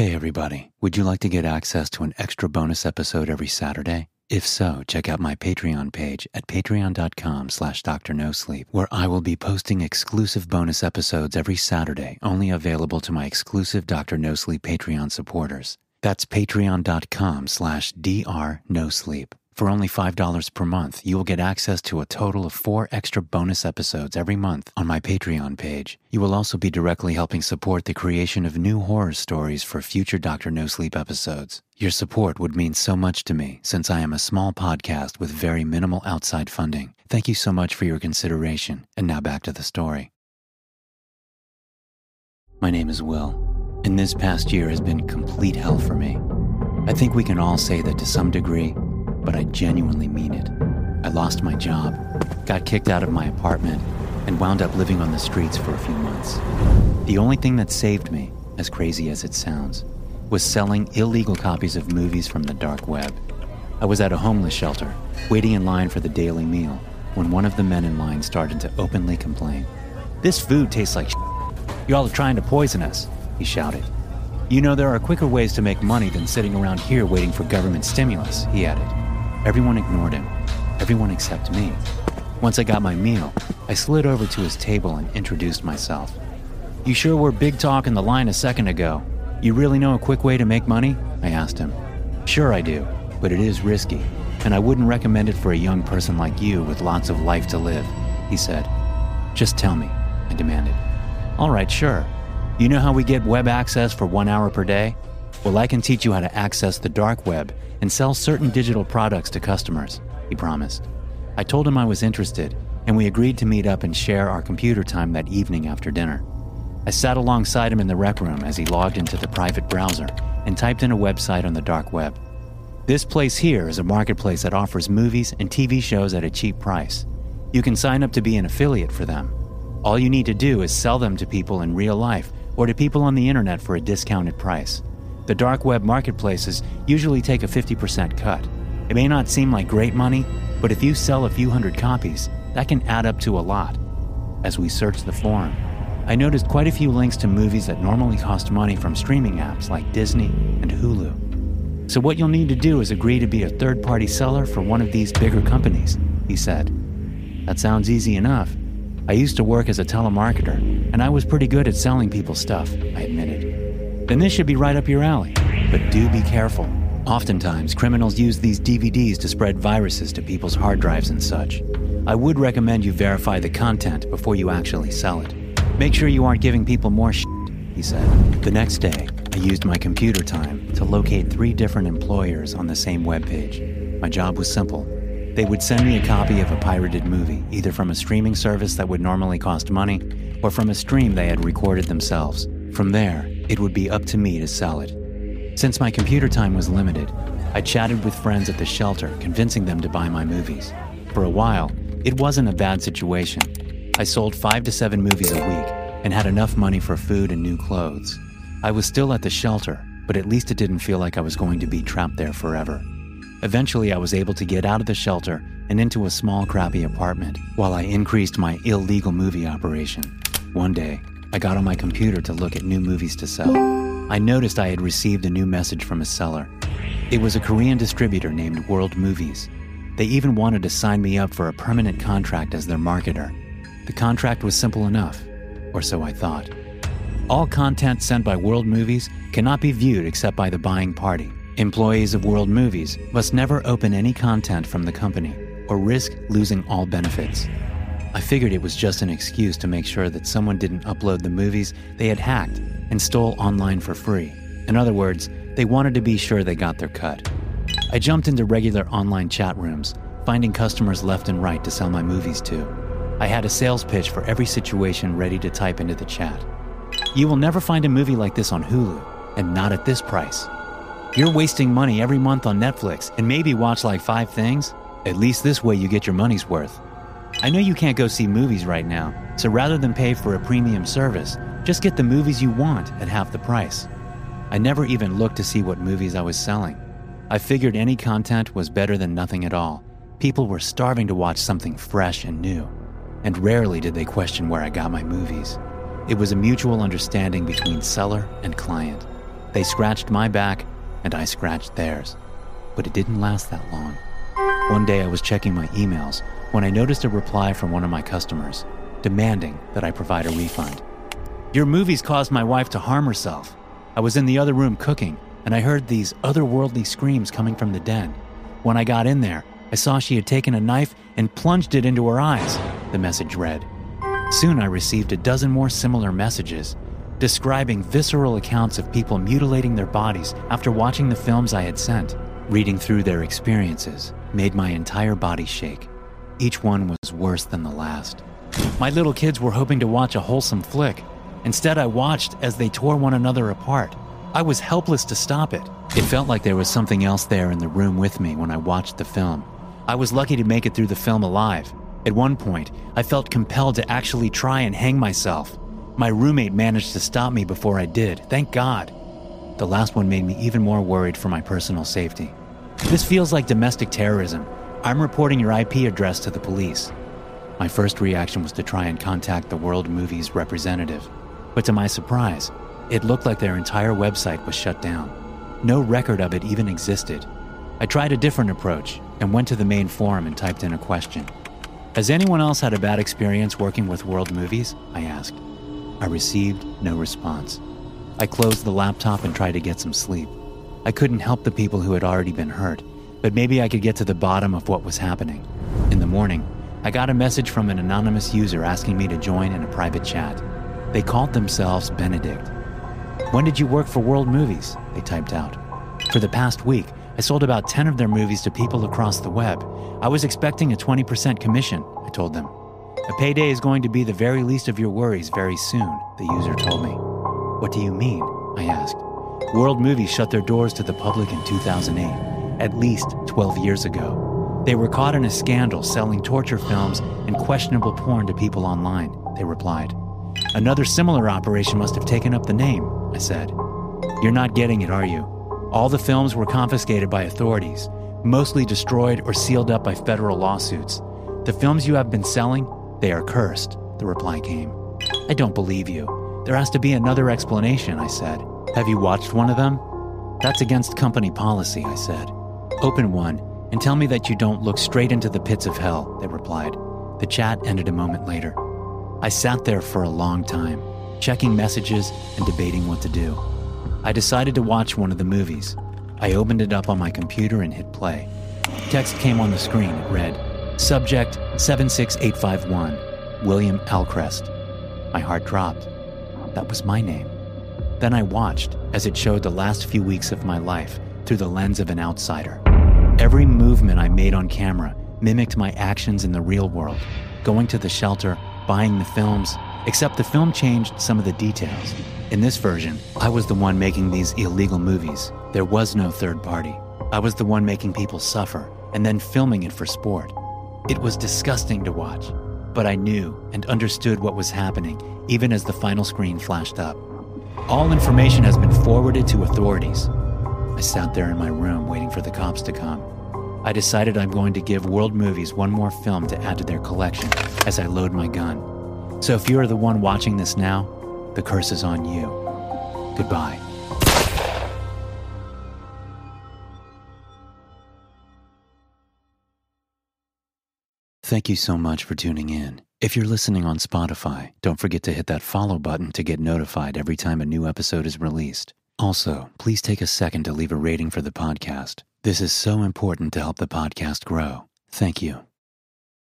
Hey everybody, would you like to get access to an extra bonus episode every Saturday? If so, check out my Patreon page at patreon.com slash drnosleep, where I will be posting exclusive bonus episodes every Saturday, only available to my exclusive Dr. No Sleep Patreon supporters. That's patreon.com slash drnosleep. For only $5 per month, you will get access to a total of four extra bonus episodes every month on my Patreon page. You will also be directly helping support the creation of new horror stories for future Dr. No Sleep episodes. Your support would mean so much to me since I am a small podcast with very minimal outside funding. Thank you so much for your consideration. And now back to the story. My name is Will, and this past year has been complete hell for me. I think we can all say that to some degree but I genuinely mean it. I lost my job, got kicked out of my apartment, and wound up living on the streets for a few months. The only thing that saved me, as crazy as it sounds, was selling illegal copies of movies from the dark web. I was at a homeless shelter, waiting in line for the daily meal, when one of the men in line started to openly complain. This food tastes like You all are trying to poison us, he shouted. You know, there are quicker ways to make money than sitting around here waiting for government stimulus, he added. Everyone ignored him, everyone except me. Once I got my meal, I slid over to his table and introduced myself. You sure were big talk in the line a second ago. You really know a quick way to make money? I asked him. Sure, I do, but it is risky, and I wouldn't recommend it for a young person like you with lots of life to live, he said. Just tell me, I demanded. All right, sure. You know how we get web access for one hour per day? Well, I can teach you how to access the dark web and sell certain digital products to customers, he promised. I told him I was interested, and we agreed to meet up and share our computer time that evening after dinner. I sat alongside him in the rec room as he logged into the private browser and typed in a website on the dark web. This place here is a marketplace that offers movies and TV shows at a cheap price. You can sign up to be an affiliate for them. All you need to do is sell them to people in real life or to people on the internet for a discounted price. The dark web marketplaces usually take a 50% cut. It may not seem like great money, but if you sell a few hundred copies, that can add up to a lot. As we searched the forum, I noticed quite a few links to movies that normally cost money from streaming apps like Disney and Hulu. So, what you'll need to do is agree to be a third party seller for one of these bigger companies, he said. That sounds easy enough. I used to work as a telemarketer, and I was pretty good at selling people stuff, I admitted then this should be right up your alley. But do be careful. Oftentimes, criminals use these DVDs to spread viruses to people's hard drives and such. I would recommend you verify the content before you actually sell it. Make sure you aren't giving people more shit, he said. The next day, I used my computer time to locate three different employers on the same webpage. My job was simple. They would send me a copy of a pirated movie, either from a streaming service that would normally cost money or from a stream they had recorded themselves. From there, it would be up to me to sell it. Since my computer time was limited, I chatted with friends at the shelter, convincing them to buy my movies. For a while, it wasn't a bad situation. I sold five to seven movies a week and had enough money for food and new clothes. I was still at the shelter, but at least it didn't feel like I was going to be trapped there forever. Eventually, I was able to get out of the shelter and into a small, crappy apartment while I increased my illegal movie operation. One day, I got on my computer to look at new movies to sell. I noticed I had received a new message from a seller. It was a Korean distributor named World Movies. They even wanted to sign me up for a permanent contract as their marketer. The contract was simple enough, or so I thought. All content sent by World Movies cannot be viewed except by the buying party. Employees of World Movies must never open any content from the company or risk losing all benefits. I figured it was just an excuse to make sure that someone didn't upload the movies they had hacked and stole online for free. In other words, they wanted to be sure they got their cut. I jumped into regular online chat rooms, finding customers left and right to sell my movies to. I had a sales pitch for every situation ready to type into the chat. You will never find a movie like this on Hulu, and not at this price. You're wasting money every month on Netflix and maybe watch like five things. At least this way you get your money's worth. I know you can't go see movies right now, so rather than pay for a premium service, just get the movies you want at half the price. I never even looked to see what movies I was selling. I figured any content was better than nothing at all. People were starving to watch something fresh and new, and rarely did they question where I got my movies. It was a mutual understanding between seller and client. They scratched my back, and I scratched theirs. But it didn't last that long. One day I was checking my emails when I noticed a reply from one of my customers demanding that I provide a refund. Your movies caused my wife to harm herself. I was in the other room cooking, and I heard these otherworldly screams coming from the den. When I got in there, I saw she had taken a knife and plunged it into her eyes, the message read. Soon I received a dozen more similar messages, describing visceral accounts of people mutilating their bodies after watching the films I had sent. Reading through their experiences made my entire body shake. Each one was worse than the last. My little kids were hoping to watch a wholesome flick. Instead, I watched as they tore one another apart. I was helpless to stop it. It felt like there was something else there in the room with me when I watched the film. I was lucky to make it through the film alive. At one point, I felt compelled to actually try and hang myself. My roommate managed to stop me before I did, thank God. The last one made me even more worried for my personal safety. This feels like domestic terrorism. I'm reporting your IP address to the police. My first reaction was to try and contact the World Movies representative, but to my surprise, it looked like their entire website was shut down. No record of it even existed. I tried a different approach and went to the main forum and typed in a question. Has anyone else had a bad experience working with World Movies? I asked. I received no response. I closed the laptop and tried to get some sleep. I couldn't help the people who had already been hurt, but maybe I could get to the bottom of what was happening. In the morning, I got a message from an anonymous user asking me to join in a private chat. They called themselves Benedict. When did you work for World Movies? They typed out. For the past week, I sold about 10 of their movies to people across the web. I was expecting a 20% commission, I told them. A payday is going to be the very least of your worries very soon, the user told me. What do you mean? I asked. World Movies shut their doors to the public in 2008, at least 12 years ago. They were caught in a scandal selling torture films and questionable porn to people online, they replied. Another similar operation must have taken up the name, I said. You're not getting it, are you? All the films were confiscated by authorities, mostly destroyed or sealed up by federal lawsuits. The films you have been selling, they are cursed, the reply came. I don't believe you. There has to be another explanation, I said. Have you watched one of them? That's against company policy, I said. Open one and tell me that you don't look straight into the pits of hell, they replied. The chat ended a moment later. I sat there for a long time, checking messages and debating what to do. I decided to watch one of the movies. I opened it up on my computer and hit play. Text came on the screen. It read Subject 76851, William Alcrest. My heart dropped. That was my name. Then I watched as it showed the last few weeks of my life through the lens of an outsider. Every movement I made on camera mimicked my actions in the real world going to the shelter, buying the films, except the film changed some of the details. In this version, I was the one making these illegal movies. There was no third party. I was the one making people suffer and then filming it for sport. It was disgusting to watch, but I knew and understood what was happening even as the final screen flashed up. All information has been forwarded to authorities. I sat there in my room waiting for the cops to come. I decided I'm going to give World Movies one more film to add to their collection as I load my gun. So if you are the one watching this now, the curse is on you. Goodbye. Thank you so much for tuning in. If you're listening on Spotify, don't forget to hit that follow button to get notified every time a new episode is released. Also, please take a second to leave a rating for the podcast. This is so important to help the podcast grow. Thank you.